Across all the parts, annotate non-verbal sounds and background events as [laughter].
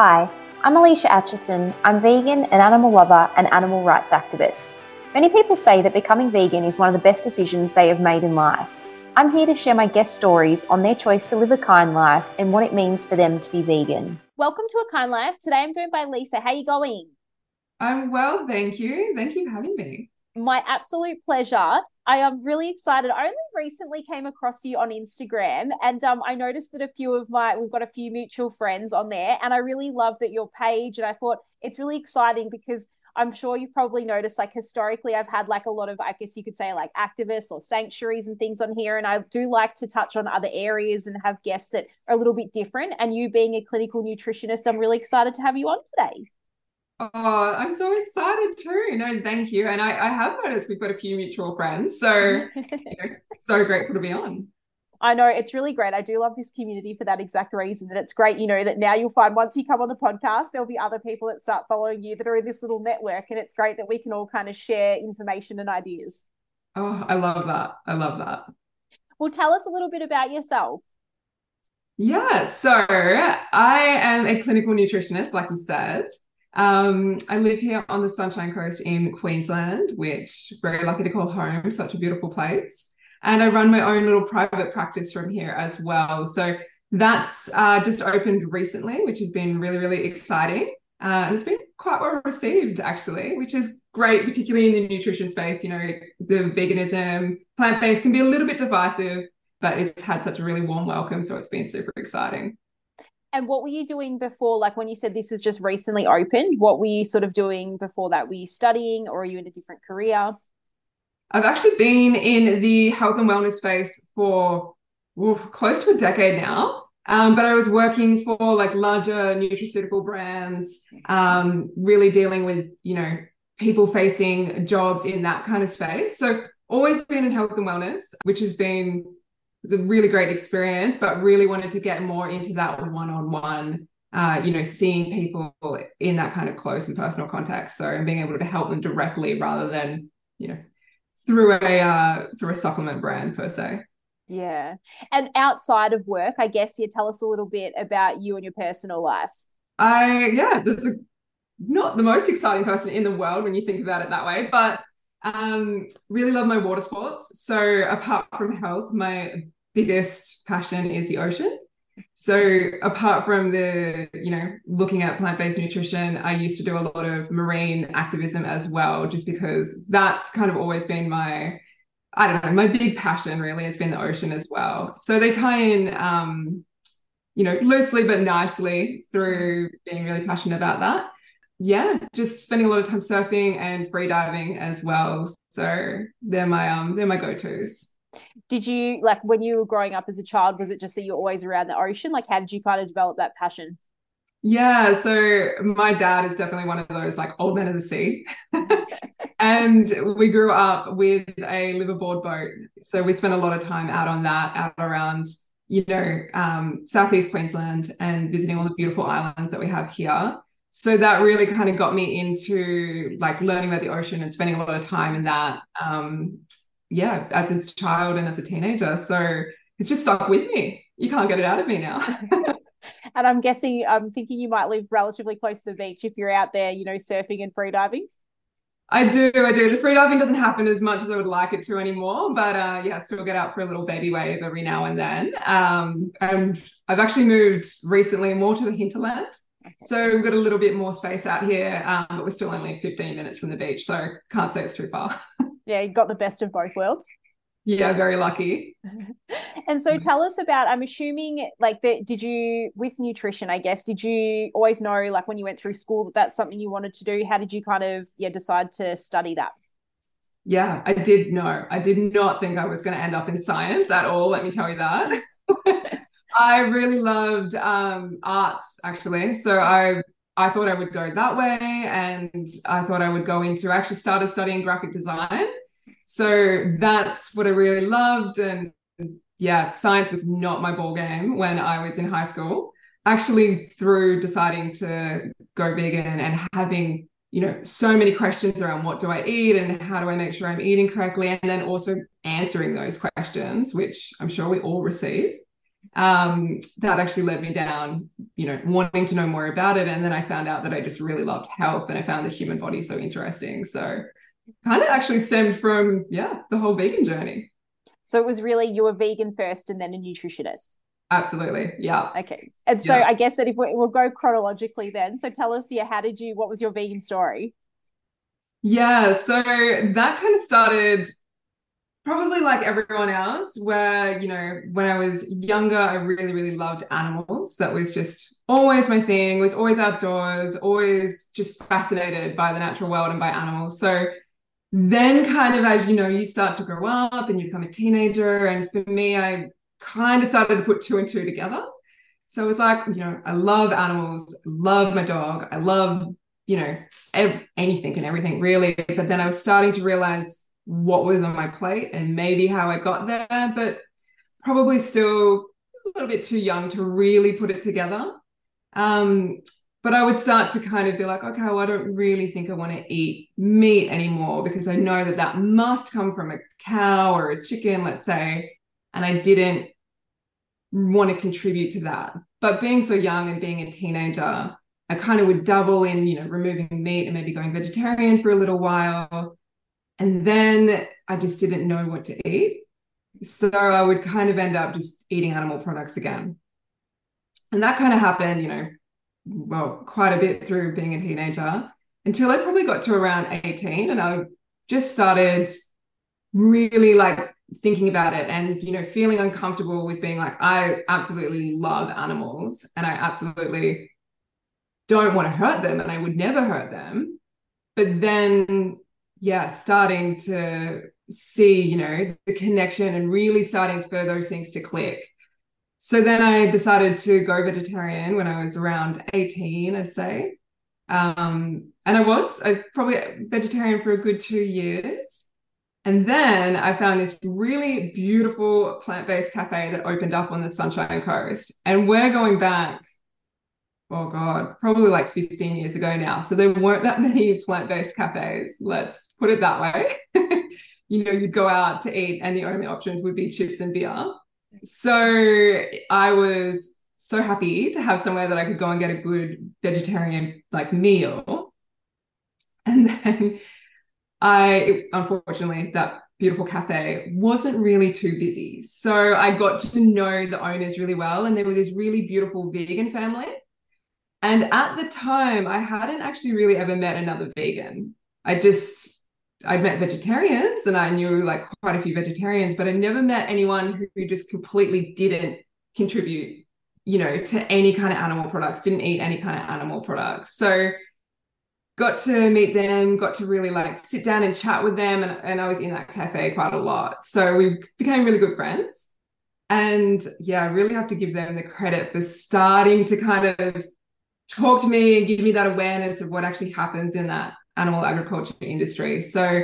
Hi, I'm Alicia Atchison. I'm vegan, an animal lover, and animal rights activist. Many people say that becoming vegan is one of the best decisions they have made in life. I'm here to share my guest stories on their choice to live a kind life and what it means for them to be vegan. Welcome to A Kind Life. Today I'm joined by Lisa. How are you going? I'm well, thank you. Thank you for having me. My absolute pleasure. I am really excited. I only recently came across you on Instagram and um, I noticed that a few of my, we've got a few mutual friends on there and I really love that your page and I thought it's really exciting because I'm sure you've probably noticed like historically I've had like a lot of I guess you could say like activists or sanctuaries and things on here and I do like to touch on other areas and have guests that are a little bit different and you being a clinical nutritionist I'm really excited to have you on today. Oh, I'm so excited too. No, thank you. And I, I have noticed we've got a few mutual friends. So, you know, [laughs] so grateful to be on. I know it's really great. I do love this community for that exact reason. That it's great, you know, that now you'll find once you come on the podcast, there'll be other people that start following you that are in this little network. And it's great that we can all kind of share information and ideas. Oh, I love that. I love that. Well, tell us a little bit about yourself. Yeah. So I am a clinical nutritionist, like you said. Um, I live here on the Sunshine Coast in Queensland, which very lucky to call home, such a beautiful place. And I run my own little private practice from here as well. So that's uh, just opened recently, which has been really, really exciting. Uh, and it's been quite well received, actually, which is great, particularly in the nutrition space. You know, the veganism, plant based can be a little bit divisive, but it's had such a really warm welcome. So it's been super exciting. And what were you doing before? Like when you said this is just recently opened, what were you sort of doing before that? Were you studying or are you in a different career? I've actually been in the health and wellness space for oof, close to a decade now. Um, but I was working for like larger nutraceutical brands, um, really dealing with, you know, people facing jobs in that kind of space. So always been in health and wellness, which has been the really great experience, but really wanted to get more into that one-on-one, uh, you know, seeing people in that kind of close and personal context. So and being able to help them directly rather than, you know, through a uh, through a supplement brand per se. Yeah. And outside of work, I guess you tell us a little bit about you and your personal life. I yeah, that's a, not the most exciting person in the world when you think about it that way, but um, really love my water sports. So apart from health, my biggest passion is the ocean. So apart from the, you know, looking at plant-based nutrition, I used to do a lot of marine activism as well, just because that's kind of always been my, I don't know, my big passion really has been the ocean as well. So they tie in um, you know, loosely but nicely through being really passionate about that yeah, just spending a lot of time surfing and free diving as well. So they're my um they're my go-tos. Did you like when you were growing up as a child, was it just that you're always around the ocean? Like how did you kind of develop that passion? Yeah, so my dad is definitely one of those like old men of the sea. [laughs] and we grew up with a liveaboard boat. So we spent a lot of time out on that, out around, you know, um, Southeast Queensland and visiting all the beautiful islands that we have here so that really kind of got me into like learning about the ocean and spending a lot of time in that um yeah as a child and as a teenager. So it's just stuck with me. You can't get it out of me now. [laughs] And i'm guessing i'm thinking you might live relatively close to the beach if you're out there you know surfing and freediving. I do, I do. The freediving doesn't happen as much as I would like it to anymore, but uh, yeah, I still get out for a little baby wave every now and then. Um, and I've actually moved recently more to the hinterland, so we've got a little bit more space out here, um, but we're still only 15 minutes from the beach, so can't say it's too far. [laughs] yeah, you got the best of both worlds. Yeah, very lucky. [laughs] and so tell us about, I'm assuming like that, did you, with nutrition, I guess, did you always know like when you went through school that that's something you wanted to do? How did you kind of, yeah, decide to study that? Yeah, I did know. I did not think I was going to end up in science at all. Let me tell you that. [laughs] I really loved um, arts actually. So I I thought I would go that way, and I thought I would go into. Actually started studying graphic design, so that's what I really loved. And yeah, science was not my ball game when I was in high school. Actually, through deciding to go vegan and having you know so many questions around what do I eat and how do I make sure I'm eating correctly, and then also answering those questions, which I'm sure we all receive um, that actually led me down, you know, wanting to know more about it. And then I found out that I just really loved health and I found the human body so interesting. So kind of actually stemmed from, yeah, the whole vegan journey. So it was really you were vegan first and then a nutritionist. Absolutely. Yeah. Okay. And so yeah. I guess that if we, we'll go chronologically then. So tell us, yeah, how did you, what was your vegan story? Yeah. So that kind of started probably like everyone else, where, you know, when I was younger, I really, really loved animals. That was just always my thing, was always outdoors, always just fascinated by the natural world and by animals. So then kind of as you know, you start to grow up and you become a teenager. And for me, I kind of started to put two and two together. So it was like, you know, I love animals, love my dog, I love, you know, ev- anything and everything really. But then I was starting to realize what was on my plate and maybe how I got there, but probably still a little bit too young to really put it together. Um, but I would start to kind of be like, okay, well, I don't really think I want to eat meat anymore because I know that that must come from a cow or a chicken, let's say. And I didn't want to contribute to that. But being so young and being a teenager, I kind of would double in, you know, removing meat and maybe going vegetarian for a little while. And then I just didn't know what to eat. So I would kind of end up just eating animal products again. And that kind of happened, you know, well, quite a bit through being a teenager until I probably got to around 18 and I just started really like thinking about it and you know feeling uncomfortable with being like I absolutely love animals and I absolutely don't want to hurt them and I would never hurt them but then yeah, starting to see, you know, the connection and really starting for those things to click. So then I decided to go vegetarian when I was around 18, I'd say. Um, and I was I probably vegetarian for a good two years. And then I found this really beautiful plant-based cafe that opened up on the Sunshine Coast. And we're going back oh god, probably like 15 years ago now. So there weren't that [laughs] many plant-based cafes. Let's put it that way. [laughs] you know, you'd go out to eat and the only options would be chips and beer. So I was so happy to have somewhere that I could go and get a good vegetarian like meal. And then I unfortunately that beautiful cafe wasn't really too busy. So I got to know the owners really well and they were this really beautiful vegan family and at the time, I hadn't actually really ever met another vegan. I just, I'd met vegetarians and I knew like quite a few vegetarians, but I never met anyone who just completely didn't contribute, you know, to any kind of animal products, didn't eat any kind of animal products. So got to meet them, got to really like sit down and chat with them. And, and I was in that cafe quite a lot. So we became really good friends. And yeah, I really have to give them the credit for starting to kind of talk to me and give me that awareness of what actually happens in that animal agriculture industry. So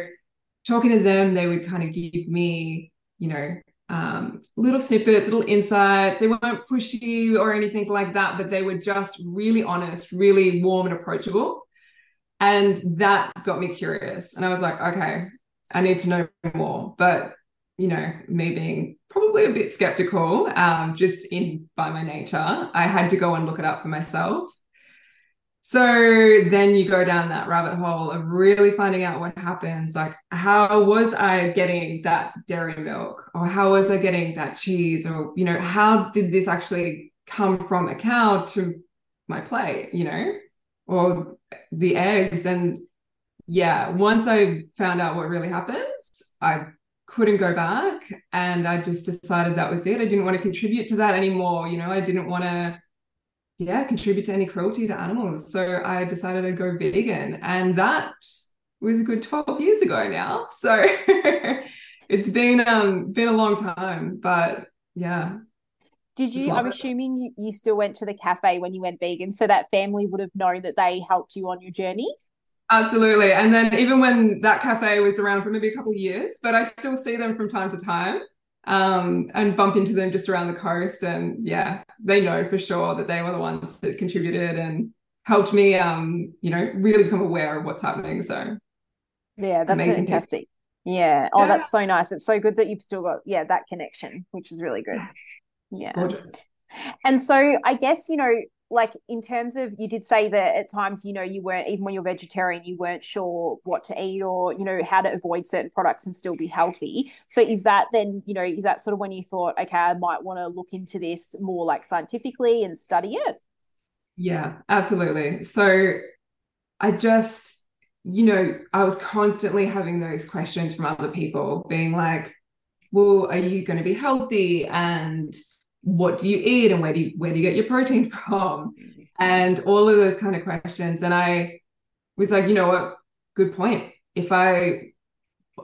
talking to them, they would kind of give me, you know, um, little snippets, little insights. They weren't pushy or anything like that, but they were just really honest, really warm and approachable. And that got me curious. And I was like, okay, I need to know more. But, you know, me being probably a bit skeptical, um, just in by my nature, I had to go and look it up for myself. So then you go down that rabbit hole of really finding out what happens. Like, how was I getting that dairy milk? Or how was I getting that cheese? Or, you know, how did this actually come from a cow to my plate, you know, or the eggs? And yeah, once I found out what really happens, I couldn't go back. And I just decided that was it. I didn't want to contribute to that anymore. You know, I didn't want to yeah, contribute to any cruelty to animals. So I decided I'd go vegan. And that was a good 12 years ago now. So [laughs] it's been um been a long time, but yeah. Did you I'm assuming you, you still went to the cafe when you went vegan, so that family would have known that they helped you on your journey? Absolutely. And then even when that cafe was around for maybe a couple of years, but I still see them from time to time um, and bump into them just around the coast. And yeah, they know for sure that they were the ones that contributed and helped me, um, you know, really become aware of what's happening. So yeah, that's fantastic. Yeah. Oh, yeah. that's so nice. It's so good that you've still got yeah that connection, which is really good. Yeah. Gorgeous. And so I guess, you know, like in terms of you did say that at times you know you weren't even when you're vegetarian you weren't sure what to eat or you know how to avoid certain products and still be healthy. So is that then you know is that sort of when you thought okay i might want to look into this more like scientifically and study it? Yeah absolutely. So i just you know i was constantly having those questions from other people being like well are you going to be healthy? And what do you eat and where do you where do you get your protein [laughs] from? Mm-hmm. And all of those kind of questions. And i was like you know what? Good point. If i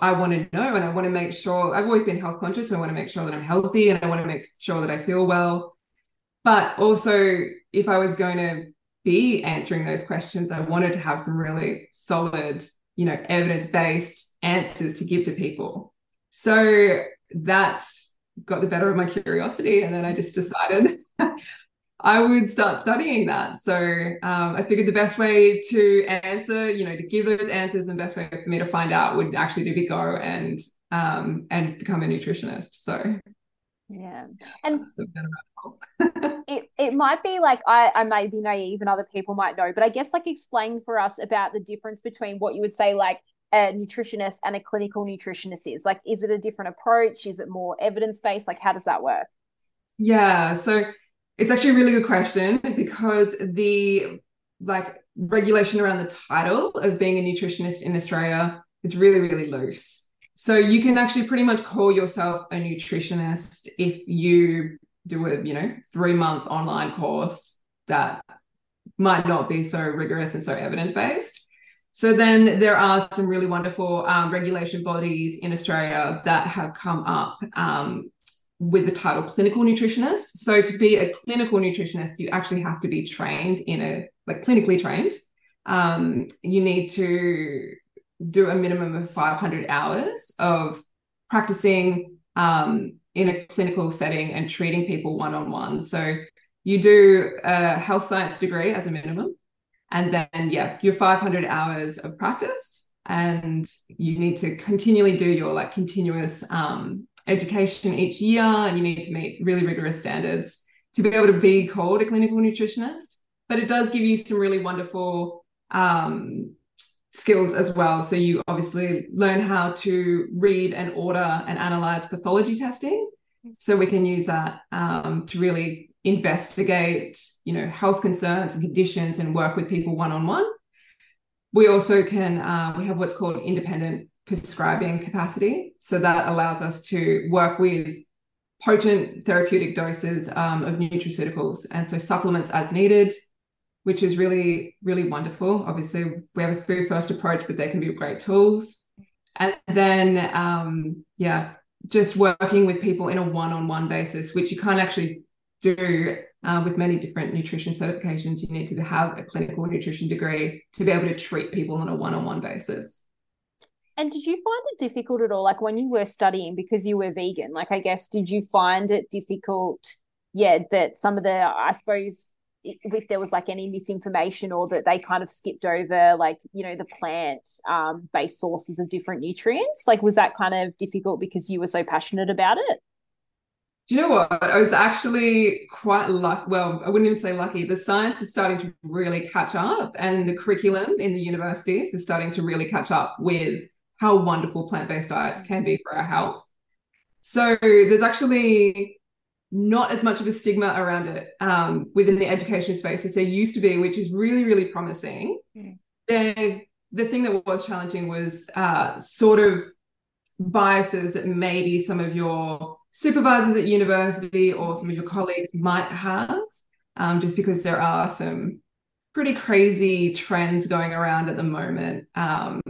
i want to know and i want to make sure i've always been health conscious so i want to make sure that i'm healthy and i want to make sure that i feel well. But also if i was going to be answering those questions i wanted to have some really solid you know evidence based answers to give to people. So that got the better of my curiosity and then I just decided [laughs] I would start studying that. So um, I figured the best way to answer, you know, to give those answers and best way for me to find out would actually to be go and um, and become a nutritionist. So yeah, and [laughs] it it might be like I I may be naive and other people might know, but I guess like explain for us about the difference between what you would say like a nutritionist and a clinical nutritionist is? Like, is it a different approach? Is it more evidence based? Like, how does that work? Yeah, so it's actually a really good question because the like regulation around the title of being a nutritionist in Australia, it's really, really loose. So you can actually pretty much call yourself a nutritionist if you do a, you know, three month online course that might not be so rigorous and so evidence based. So then there are some really wonderful um, regulation bodies in Australia that have come up um, with the title clinical nutritionist. So to be a clinical nutritionist, you actually have to be trained in a like clinically trained. Um, you need to do a minimum of 500 hours of practicing um, in a clinical setting and treating people one on one. So you do a health science degree as a minimum and then yeah your 500 hours of practice. And you need to continually do your like continuous um, education each year. And you need to meet really rigorous standards to be able to be called a clinical nutritionist. But it does give you some really wonderful um, skills as well. So you obviously learn how to read and order and analyze pathology testing. So we can use that um, to really investigate, you know, health concerns and conditions and work with people one on one. We also can uh, we have what's called independent prescribing capacity, so that allows us to work with potent therapeutic doses um, of nutraceuticals. And so supplements as needed which is really really wonderful. Obviously we have a food first approach but they can be great tools. And then um, yeah just working with people in a one-on-one basis which you can't actually do uh, with many different nutrition certifications, you need to have a clinical nutrition degree to be able to treat people on a one on one basis. And did you find it difficult at all, like when you were studying because you were vegan? Like, I guess, did you find it difficult? Yeah, that some of the, I suppose, if there was like any misinformation or that they kind of skipped over like you know the plant um, based sources of different nutrients like was that kind of difficult because you were so passionate about it do you know what? I was actually quite lucky. Well, I wouldn't even say lucky. The science is starting to really catch up, and the curriculum in the universities is starting to really catch up with how wonderful plant based diets can be for our health. So there's actually not as much of a stigma around it um, within the education space as there used to be, which is really, really promising. Mm. The, the thing that was challenging was uh, sort of biases that maybe some of your supervisors at university or some of your colleagues might have, um, just because there are some pretty crazy trends going around at the moment um,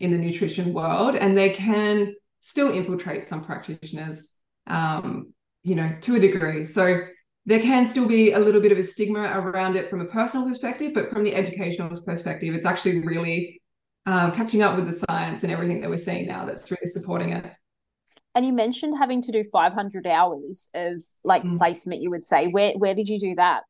in the nutrition world, and they can still infiltrate some practitioners, um, you know, to a degree. So there can still be a little bit of a stigma around it from a personal perspective, but from the educational perspective, it's actually really um, catching up with the science and everything that we're seeing now that's really supporting it. And you mentioned having to do 500 hours of like mm. placement, you would say. Where, where did you do that?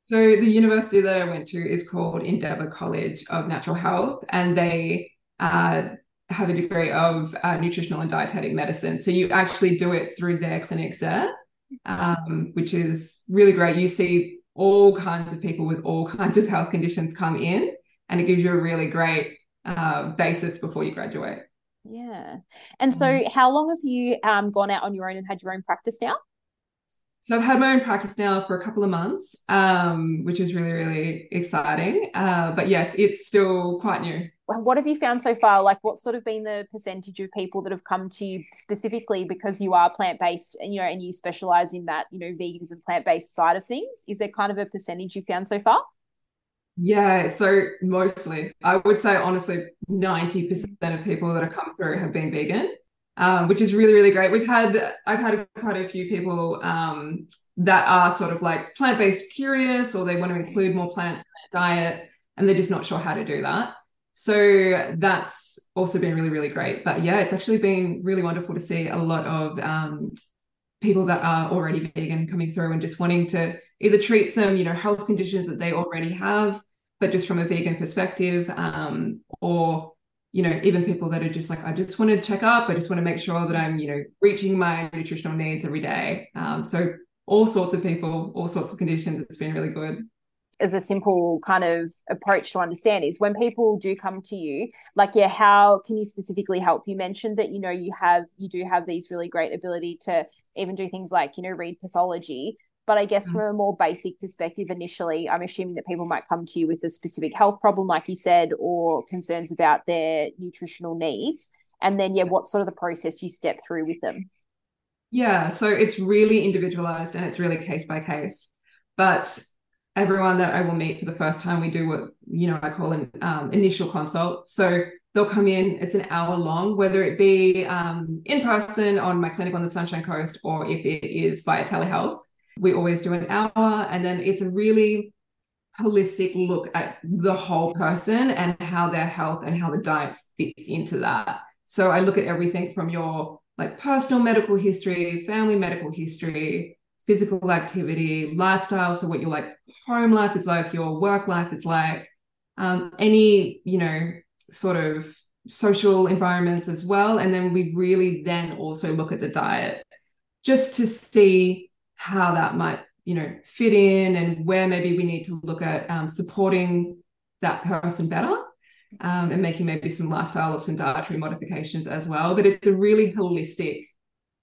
So the university that I went to is called Endeavour College of Natural Health, and they uh, have a degree of uh, nutritional and dietetic medicine. So you actually do it through their clinics there. um, which is really great. You see all kinds of people with all [laughs] kinds of health conditions come in, and it gives you a really great uh, basis before you graduate. Yeah. And so, mm. how long have you um, gone out on your own and had your own practice now? So I've had my own practice now for a couple of months, um, which is really, really exciting. Uh, but yes, it's still quite new. What have you found so far? Like, what's sort of been the percentage of people that have come to you specifically because you are plant based and you know, and you specialize in that, you know, veganism, plant based side of things? Is there kind of a percentage you found so far? Yeah, so mostly, I would say honestly, 90% of people that have come through have been vegan um, which is really really great. We've had I've had quite a few people um, that are sort of like plant based curious, or they want to include more plants in their diet, and they're just not sure how to do that. So that's also been really really great. But yeah, it's actually been really wonderful to see a lot of um, people that are already vegan coming through and just wanting to either treat some you know health conditions that they already have, but just from a vegan perspective, um, or you know, even people that are just like, I just want to check up. I just want to make sure that I'm, you know, reaching my nutritional needs every day. Um, so all sorts of people, all sorts of conditions. It's been really good. As a simple kind of approach to understand is when people do come to you, like, yeah, how can you specifically help? You mentioned that, you know, you have, you do have these really great ability to even do things like, you know, read pathology. But I guess mm. from a more basic perspective, initially, I'm assuming that people might come to you with a specific health problem, like you said, or concerns about their nutritional needs. And then, yeah, what sort of the process you step through with them? Yeah, so it's really individualized and it's really case by case. But everyone that I will meet for the first time, we do what you know I call an um, initial consult. So they'll come in. It's an hour long, whether it be um, in person on my clinic on the Sunshine Coast or if it is via telehealth we always do an hour and then it's a really holistic look at the whole person and how their health and how the diet fits into that so i look at everything from your like personal medical history family medical history physical activity lifestyle. So what your like home life is like your work life is like um, any you know sort of social environments as well. And then we really then also look at the diet just to see how that might you know fit in and where maybe we need to look at um, supporting that person better um, and making maybe some lifestyle or some dietary modifications as well. But it's a really holistic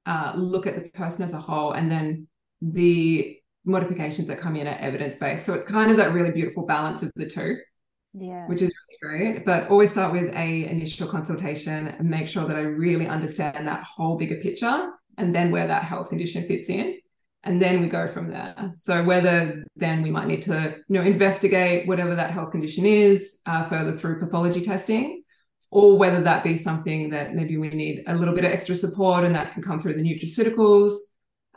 uh, look at the person as a whole and then the modifications that come in are evidence-based. So it's kind of that really beautiful balance of the two yeah. which is really great. But always start with a initial consultation and make sure that i really understand that whole bigger picture and then where that health condition fits in. And then we go from there. So whether then we might need to you know investigate whatever that health condition is uh, further through pathology testing or whether that be something that maybe we need a little bit of extra support and that can come through the nutraceuticals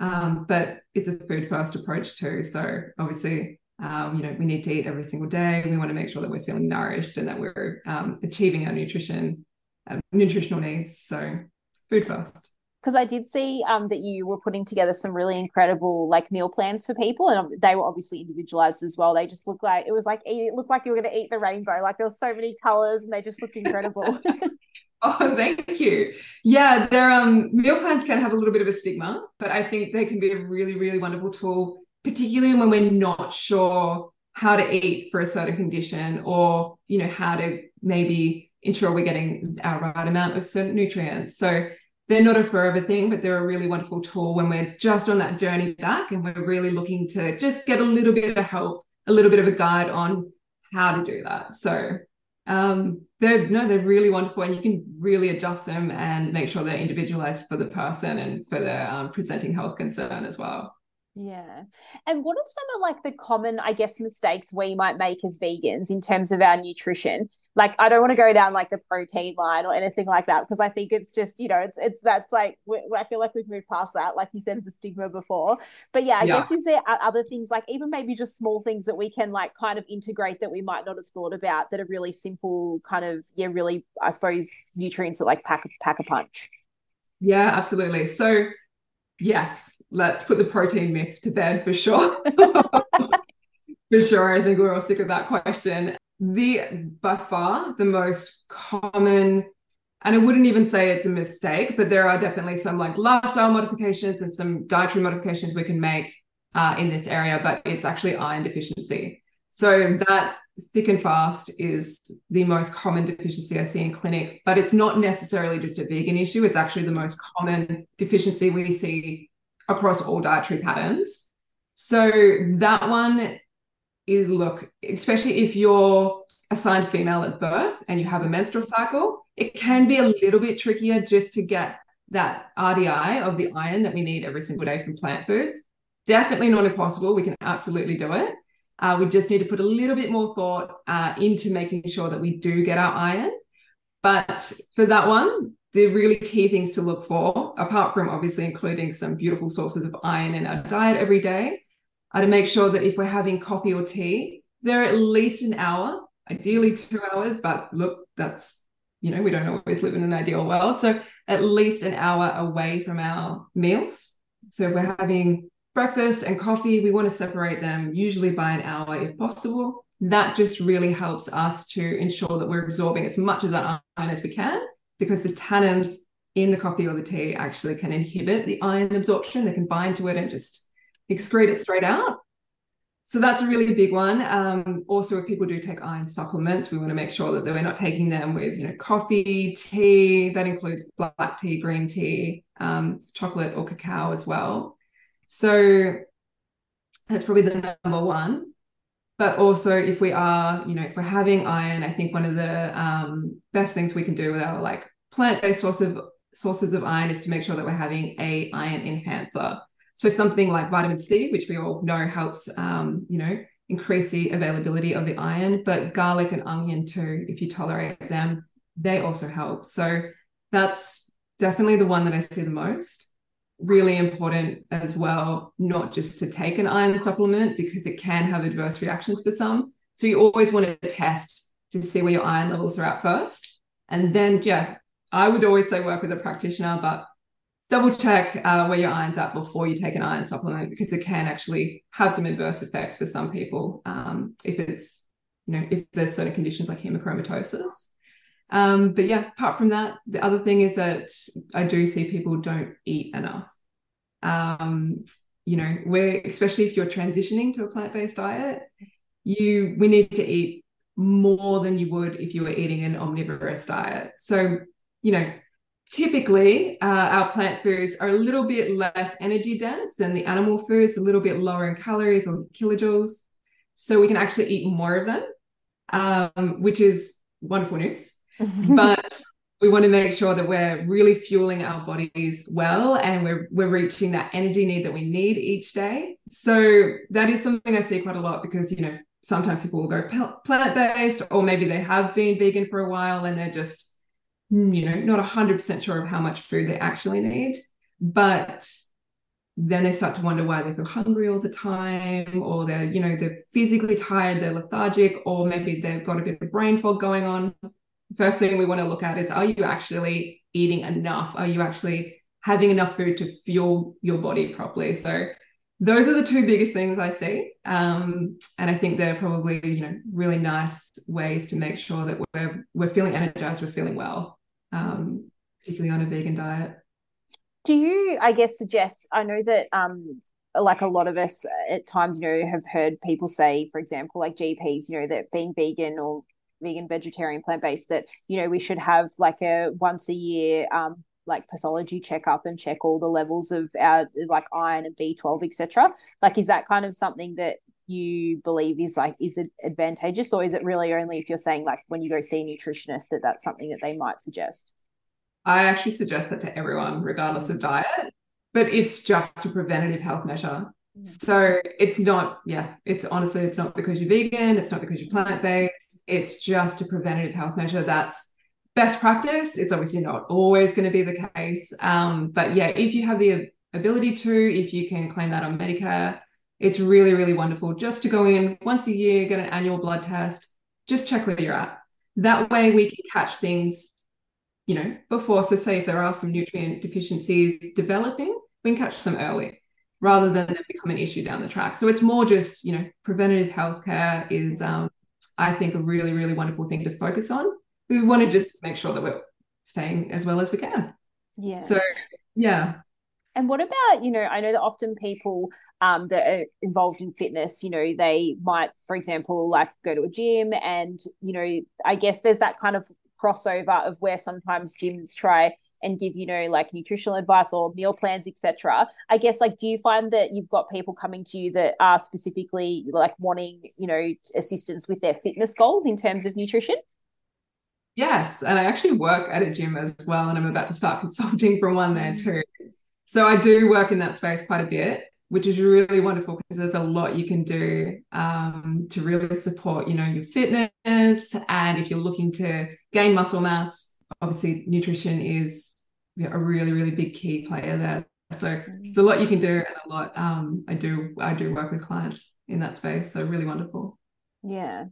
um, but it's a food first approach too so obviously um, you know we need to eat every single day we want to make sure that we're feeling nourished and that we're um, achieving our nutrition uh, nutritional needs so food first because I did see um, that you were putting together some really incredible like meal plans for people, and they were obviously individualized as well. They just looked like it was like it looked like you were going to eat the rainbow. Like there were so many colors, and they just looked incredible. [laughs] oh, [laughs] thank you. Yeah, their um, meal plans can have a little bit of a stigma, but I think they can be a really, really wonderful tool, particularly when we're not sure how to eat for a certain condition, or you know how to maybe ensure we're getting our right amount of certain nutrients. So they're not a forever thing, but they're a really wonderful tool when we're just on that journey back and we're really looking to just get a little bit of help, a little bit of a guide on how to do that. So um, they're no, they're really wonderful, and you can really adjust them and make sure they're individualized for the person and for their um, presenting health concern as well. Yeah. And what are some of like the common, I guess, mistakes we might make as vegans in terms of our nutrition? Like, I don't want to go down like the protein line or anything like that because I think it's just, you know, it's, it's, that's like, I feel like we've moved past that, like you said, the stigma before. But yeah, I yeah. guess, is there other things like even maybe just small things that we can like kind of integrate that we might not have thought about that are really simple, kind of, yeah, really, I suppose, nutrients that like pack, pack a punch? Yeah, absolutely. So, yes, let's put the protein myth to bed for sure. [laughs] for sure. I think we're all sick of that question. The by far the most common and I wouldn't even say it's a mistake, but there are definitely some like lifestyle modifications and some dietary modifications we can make uh, in this area, but it's actually iron deficiency. So that thick and fast is the most common deficiency I see in clinic, but it's not necessarily just a vegan issue. It's actually the most common deficiency we see across all dietary patterns. So that one is look, especially if you're assigned female at birth and you have a menstrual cycle, it can be a little bit trickier just to get that RDI of the iron that we need every single day from plant foods. Definitely not impossible. We can absolutely do it. Uh, we just need to put a little bit more thought uh, into making sure that we do get our iron. But for that one, the really key things to look for, apart from obviously including some beautiful sources of iron in our diet every day, are to make sure that if we're having coffee or tea, they're at least an hour ideally two hours, but look, that's, you know, we don't always live in an ideal world. So at least an hour away from our meals. So if we're having breakfast and coffee, we want to separate them usually by an hour if possible. That just really helps us to ensure that we're absorbing as much of that iron as we can because the tannins in the coffee or the tea actually can inhibit the iron absorption. They can bind to it and just excrete it straight out. So that's a really big one. Um, also, if people do take iron supplements, we want to make sure that we're not taking them with, you know, coffee, tea. That includes black tea, green tea, um, chocolate or cacao as well. So that's probably the number one. But also, if we are, you know, if we're having iron, I think one of the um, best things we can do with our like plant-based source of sources of iron is to make sure that we're having a iron enhancer. So something like vitamin C, which we all know helps, um, you know, increase the availability of the iron, but garlic and onion too, if you tolerate them, they also help. So that's definitely the one that I see the most. Really important as well, not just to take an iron supplement because it can have adverse reactions for some. So you always want to test to see where your iron levels are at first. And then, yeah, I would always say work with a practitioner, but double check uh, where your iron's at before you take an iron supplement because it can actually have some adverse effects for some people um, if it's you know if there's certain conditions like hemochromatosis um, but yeah apart from that the other thing is that i do see people don't eat enough um, you know where especially if you're transitioning to a plant-based diet you we need to eat more than you would if you were eating an omnivorous diet so you know typically uh, our plant foods are a little bit less energy dense than the animal foods, a little bit lower in calories or kilojoules. So we can actually eat more of them, um, which is wonderful news. [laughs] but we want to make sure that we're really fueling our bodies well and we're, we're reaching that energy need that we need each day. So that is something I see quite a lot because, you know, sometimes people will go plant based or maybe they have been vegan for a while and they're just Hmm, you know, not 100% sure of how much food they actually need, but then they start to wonder why they feel hungry all the time, or they're, you know, they're physically tired, they're lethargic, or maybe they've got a bit of brain fog going on. First thing we want to look at is are you actually eating enough? Are you actually having enough food to fuel your body properly? So those are the two biggest things I see. Um, and I think they're probably, you know, really nice ways to make sure that we're we're feeling energized, we're feeling well um, particularly on a vegan diet. Do you, I guess, suggest? I know that, um, like a lot of us at times, you know, have heard people say, for example, like GPs, you know, that being vegan or vegan, vegetarian, plant based, that you know we should have like a once a year um, like pathology checkup and check all the levels of our like iron and B12, etc. Like, is that kind of something that you believe is like is it advantageous or is it really only if you're saying like when you go see a nutritionist that that's something that they might suggest i actually suggest that to everyone regardless of diet but it's just a preventative health measure mm. so it's not yeah it's honestly it's not because you're vegan it's not because you're plant-based it's just a preventative health measure that's best practice it's obviously not always going to be the case um, but yeah if you have the ability to if you can claim that on medicare it's really, really wonderful just to go in once a year, get an annual blood test, just check where you're at. That way we can catch things, you know, before. So say if there are some nutrient deficiencies developing, we can catch them early rather than them become an issue down the track. So it's more just, you know, preventative healthcare is, um, I think, a really, really wonderful thing to focus on. We want to just make sure that we're staying as well as we can. Yeah. So yeah. And what about, you know, I know that often people um, that are involved in fitness, you know, they might, for example, like go to a gym and, you know, I guess there's that kind of crossover of where sometimes gyms try and give you know like nutritional advice or meal plans etc i guess like do you find that you've got people coming to you that are specifically like wanting you know assistance with their fitness goals in terms of nutrition? Yes and i actually work at a gym as well and i'm about to start [laughs] consulting from one there mm. too. So i do work in that space quite a bit which is really wonderful because there's a lot you can do um, to really support you know your fitness and if you're looking to gain muscle mass obviously nutrition is a really really big key player there. So mm. there's a lot you can do and a lot um, i do i do work with clients in that space so really wonderful. Yeah.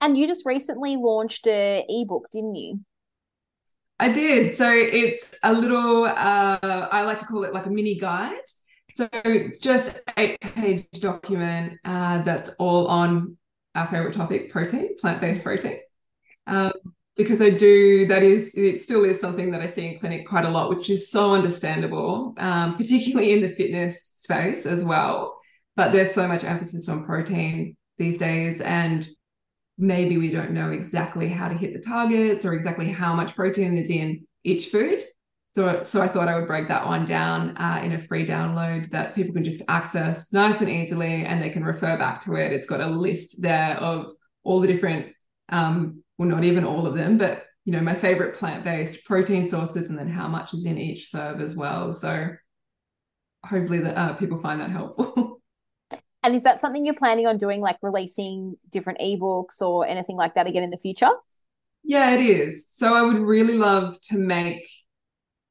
And you just recently launched a ebook didn't you? I did. So it's a little uh, i like to call it like a mini guide. So just eight page document uh, that's all on our favorite topic protein plant-based protein. Um, because I do that is it still is something that I see in clinic quite a lot, which is so understandable, um, particularly in the fitness space as well. But there's so much emphasis on protein these days, and maybe we don't know exactly how to hit the targets or exactly how much protein is in each food. So, so I thought I would break that one down uh, in a free download that people can just access nice and easily, and they can refer back to it. It's got a list there of all the different um, well, not even all of them, but you know, my favorite plant-based protein sources, and then how much is in each serve as well. So hopefully that uh, people find that helpful. [laughs] and is that something you're planning on doing, like releasing different ebooks or anything like that again in the future? Yeah, it is. So I would really love to make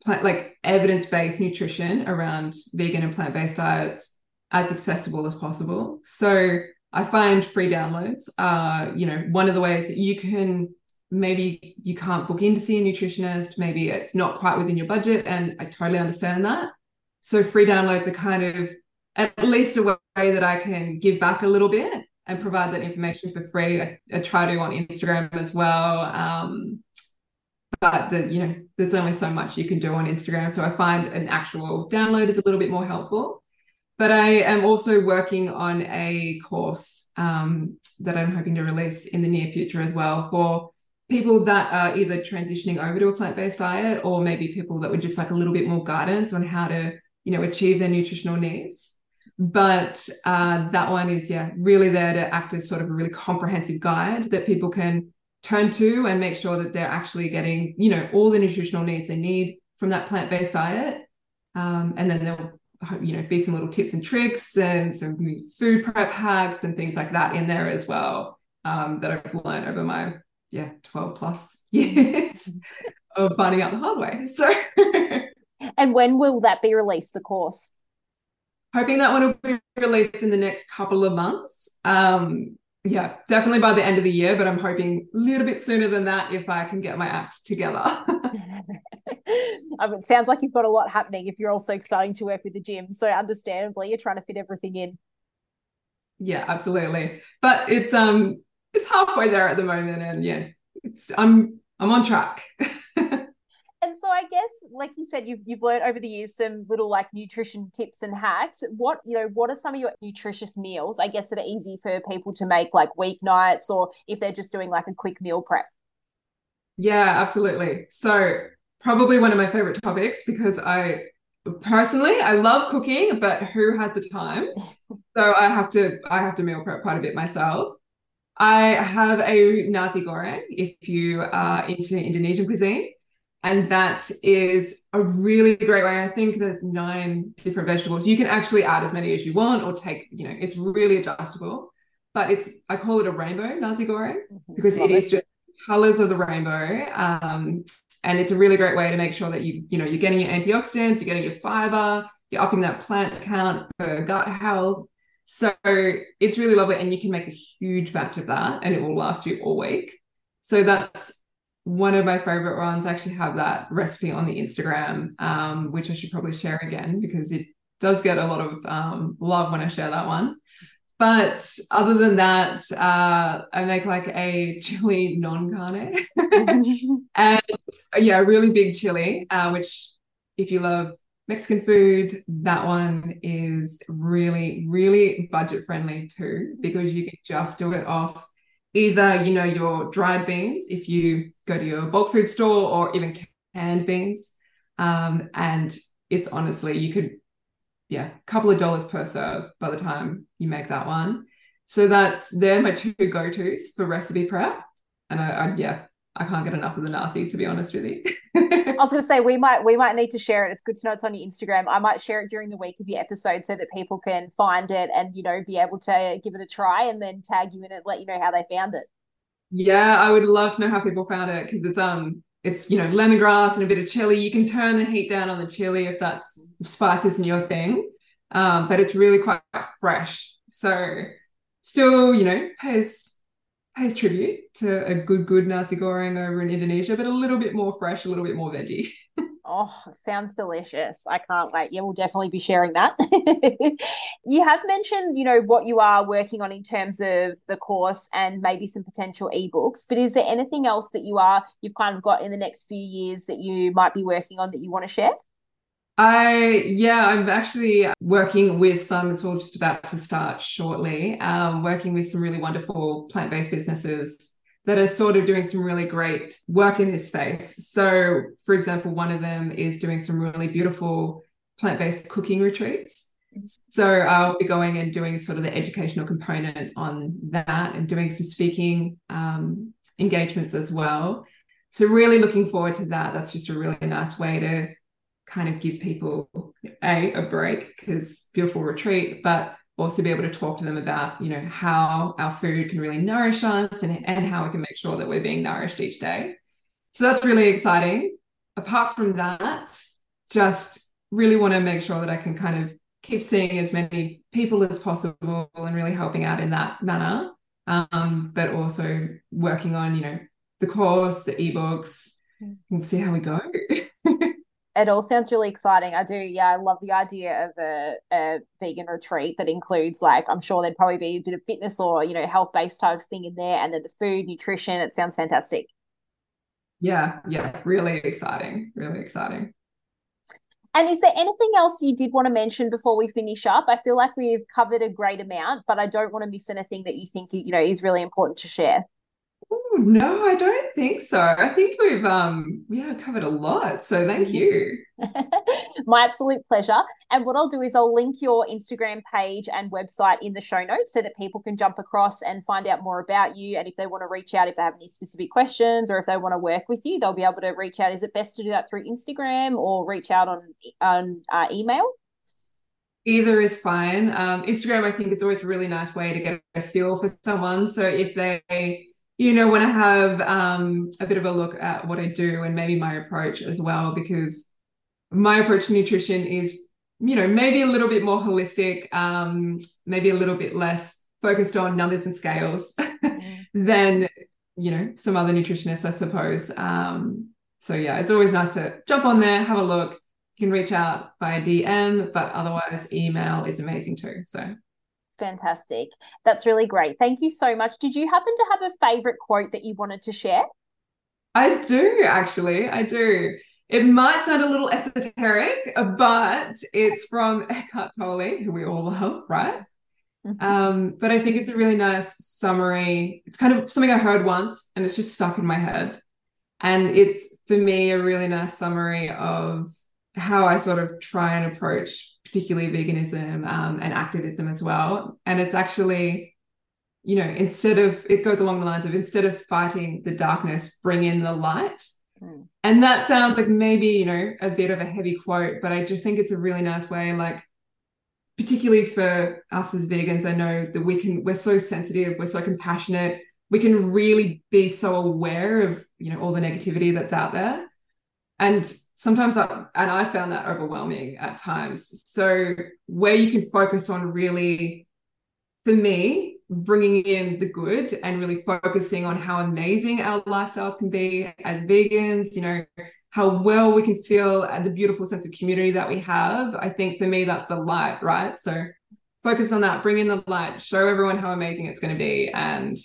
plant like evidence-based nutrition around vegan and plant-based diets as accessible as possible. So I find free downloads are, you know, one of the ways that you can maybe you can't book in to see a nutritionist, maybe it's not quite within your budget, and I totally understand that. So free downloads are kind of at least a way that I can give back a little bit and provide that information for free. I, I try to on Instagram as well. Um, but the, you know, there's only so much you can do on Instagram. So I find an actual download is a little bit more helpful. But I am also working on a course um, that I'm hoping to release in the near future as well for people that are either transitioning over to a plant-based diet or maybe people that would just like a little bit more guidance on how to, you know, achieve their nutritional needs. But uh, that one is, yeah, really there to act as sort of a really comprehensive guide that people can turn to and make sure that they're actually getting, you know, all the nutritional needs they need from that plant-based diet. Um, and then they'll you know, be some little tips and tricks and some food prep hacks and things like that in there as well um, that I've learned over my yeah 12 plus [laughs] years of finding out the hard way. So, [laughs] and when will that be released? The course. Hoping that one will be released in the next couple of months. Um, yeah, definitely by the end of the year, but I'm hoping a little bit sooner than that if I can get my act together. [laughs] it sounds like you've got a lot happening if you're also starting to work with the gym. So understandably, you're trying to fit everything in. Yeah, absolutely. But it's um it's halfway there at the moment, and yeah, it's I'm I'm on track. [laughs] and so I guess, like you said, you've you've learned over the years some little like nutrition tips and hacks. What you know, what are some of your nutritious meals? I guess that are easy for people to make like weeknights, or if they're just doing like a quick meal prep. Yeah, absolutely. So probably one of my favorite topics because I personally I love cooking, but who has the time? [laughs] So I have to I have to meal prep quite a bit myself. I have a nasi goreng if you are into Indonesian cuisine. And that is a really great way. I think there's nine different vegetables. You can actually add as many as you want or take, you know, it's really adjustable. But it's I call it a rainbow nasi goreng mm-hmm. because Love it is just colors of the rainbow. Um, and it's a really great way to make sure that you, you know, you're getting your antioxidants, you're getting your fiber, you're upping that plant count for gut health. So it's really lovely. And you can make a huge batch of that and it will last you all week. So that's one of my favorite ones. I actually have that recipe on the Instagram, um, which I should probably share again because it does get a lot of um, love when I share that one. But other than that, uh, I make like a [laughs] chili non carne [laughs] and yeah, a really big chili, uh, which if you love Mexican food, that one is really, really budget friendly too, because you can just do it off either, you know, your dried beans if you go to your bulk food store or even canned beans. Um, and it's honestly, you could, yeah, a couple of dollars per serve by the time you make that one. So that's they're my two go-tos for recipe prep. And I, I yeah, I can't get enough of the nasi, to be honest with you. I was going to say we might we might need to share it. It's good to know it's on your Instagram. I might share it during the week of your episode so that people can find it and you know be able to give it a try and then tag you in it, let you know how they found it. Yeah, I would love to know how people found it because it's um it's you know lemongrass and a bit of chili. You can turn the heat down on the chili if that's spice isn't your thing, um, but it's really quite fresh. So still, you know, pays pays tribute to a good good nasi goreng over in Indonesia, but a little bit more fresh, a little bit more veggie. [laughs] Oh, sounds delicious. I can't wait. Yeah, we'll definitely be sharing that. [laughs] you have mentioned, you know, what you are working on in terms of the course and maybe some potential ebooks, but is there anything else that you are you've kind of got in the next few years that you might be working on that you want to share? I yeah, I'm actually working with some. It's all just about to start shortly. Um, working with some really wonderful plant-based businesses that are sort of doing some really great work in this space. So, for example, one of them is doing some really beautiful plant-based cooking retreats. So I'll be going and doing sort of the educational component on that and doing some speaking um, engagements as well. So really looking forward to that. That's just a really nice way to kind of give people a a break because beautiful retreat, but also be able to talk to them about you know how our food can really nourish us and, and how we can make sure that we're being nourished each day. So that's really exciting. Apart from that just really want to make sure that i can kind of keep seeing as many people as possible and really helping out in that manner. Um, but also working on you know the course the ebooks. Mm. we'll see how we go [laughs] it all sounds really exciting. I do, yeah, I love the idea of a, a vegan retreat that includes like I'm sure there'd probably be a bit of fitness or you know health based type of thing in there, and then the food, nutrition. It sounds fantastic. Yeah, yeah, really exciting, really exciting. And is there anything else you did want to mention before we finish up? I feel like we've covered a great amount, but I don't want to miss anything that you think you know is really important to share. Ooh, no, I don't think so. I think we've um yeah covered a lot. So thank you. [laughs] My absolute pleasure. And what I'll do is I'll link your Instagram page and website in the show notes so that people can jump across and find out more about you. And if they want to reach out, if they have any specific questions or if they want to work with you, they'll be able to reach out. Is it best to do that through Instagram or reach out on on uh, email? Either is fine. Um, Instagram, I think, is always a really nice way to get a feel for someone. So if they you know, when I have um, a bit of a look at what I do and maybe my approach as well, because my approach to nutrition is, you know, maybe a little bit more holistic, um, maybe a little bit less focused on numbers and scales [laughs] mm. than, you know, some other nutritionists, I suppose. Um, so yeah, it's always nice to jump on there, have a look. You can reach out via DM, but otherwise email is amazing too. So fantastic. That's really great. Thank you so much. Did you happen to have a favorite quote that you wanted to share? I do, actually. I do. It might sound a little esoteric, but it's from Eckhart Tolle, who we all love, right? Mm-hmm. Um, but I think it's a really nice summary. It's kind of something I heard once and it's just stuck in my head. And it's for me a really nice summary of how I sort of try and approach particularly veganism um, and activism as well. And it's actually, you know, instead of, it goes along the lines of instead of fighting the darkness, bring in the light. Mm. And that sounds like maybe, you know, a bit of a heavy quote, but I just think it's a really nice way, like, particularly for us as vegans, I know that we can, we're so sensitive, we're so compassionate, we can really be so aware of, you know, all the negativity that's out there. And sometimes I, and I found that overwhelming at times. So where you can focus on really, for me, bringing in the good and really focusing on how amazing our lifestyles can be as vegans, you know, how well we can feel and the beautiful sense of community that we have. I think for me, that's a light, right? So focus on that, bring in the light, show everyone how amazing it's going to be. And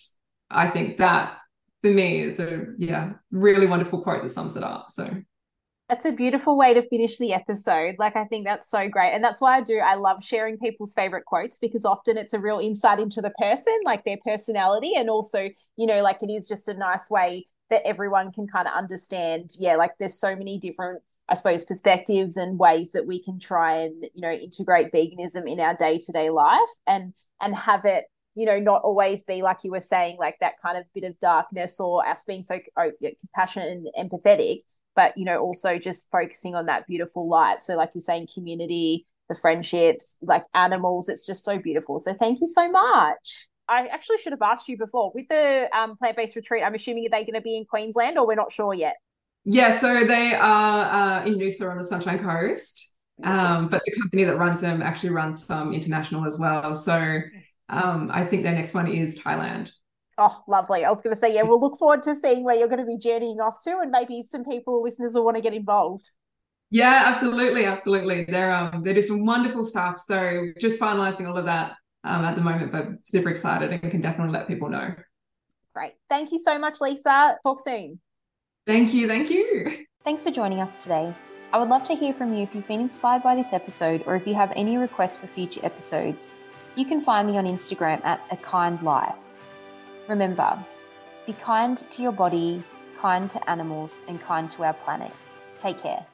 I think that for me is a yeah, really wonderful quote that sums it up. So that's a beautiful way to finish the episode. Like, I think that's so great. And that's why I do, I love sharing people's favorite quotes because often it's a real insight into the person, like their personality. And also, you know, like it is just a nice way that everyone can kind of understand. Yeah, like there's so many different, I suppose, perspectives and ways that we can try and, you know, integrate veganism in our day to day life and, and have it you know, not always be like you were saying, like that kind of bit of darkness or us being so oh, compassionate and empathetic, but you know also just focusing on that beautiful light so like you're saying community the friendships like animals it's just so beautiful so thank you so much I actually should have asked you before with the um, plant-based retreat. I'm assuming are they going to be in Queensland, or we're not sure yet. Yeah, so they are uh, in Noosa on the Sunshine Coast, um, but the company that runs them actually runs some international as well. So um, I think their next one is Thailand. Oh, lovely. I was going to say, yeah, we'll look forward to seeing where you're going to be journeying off to, and maybe some people, listeners, will want to get involved. Yeah, absolutely, absolutely. They're um they do some wonderful stuff. So just finalizing all of that um at the moment, but super excited and can definitely let people know. Great. Thank you so much, Lisa. Talk soon. Thank you. Thank you. Thanks for joining us today. I would love to hear from you if you've been inspired by this episode or if you have any requests for future episodes. You can find me on Instagram at a kind life. Remember, be kind to your body, kind to animals, and kind to our planet. Take care.